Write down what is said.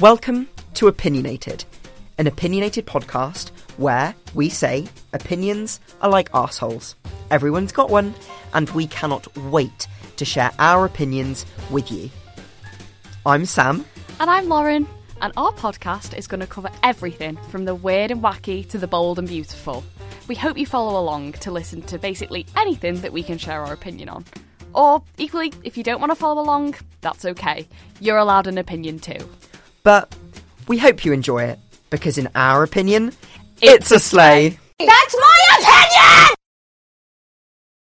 Welcome to Opinionated, an opinionated podcast where we say opinions are like assholes. Everyone's got one, and we cannot wait to share our opinions with you. I'm Sam. And I'm Lauren, and our podcast is going to cover everything from the weird and wacky to the bold and beautiful. We hope you follow along to listen to basically anything that we can share our opinion on. Or, equally, if you don't want to follow along, that's okay. You're allowed an opinion too. But we hope you enjoy it because, in our opinion, it's, a slay. That's my opinion!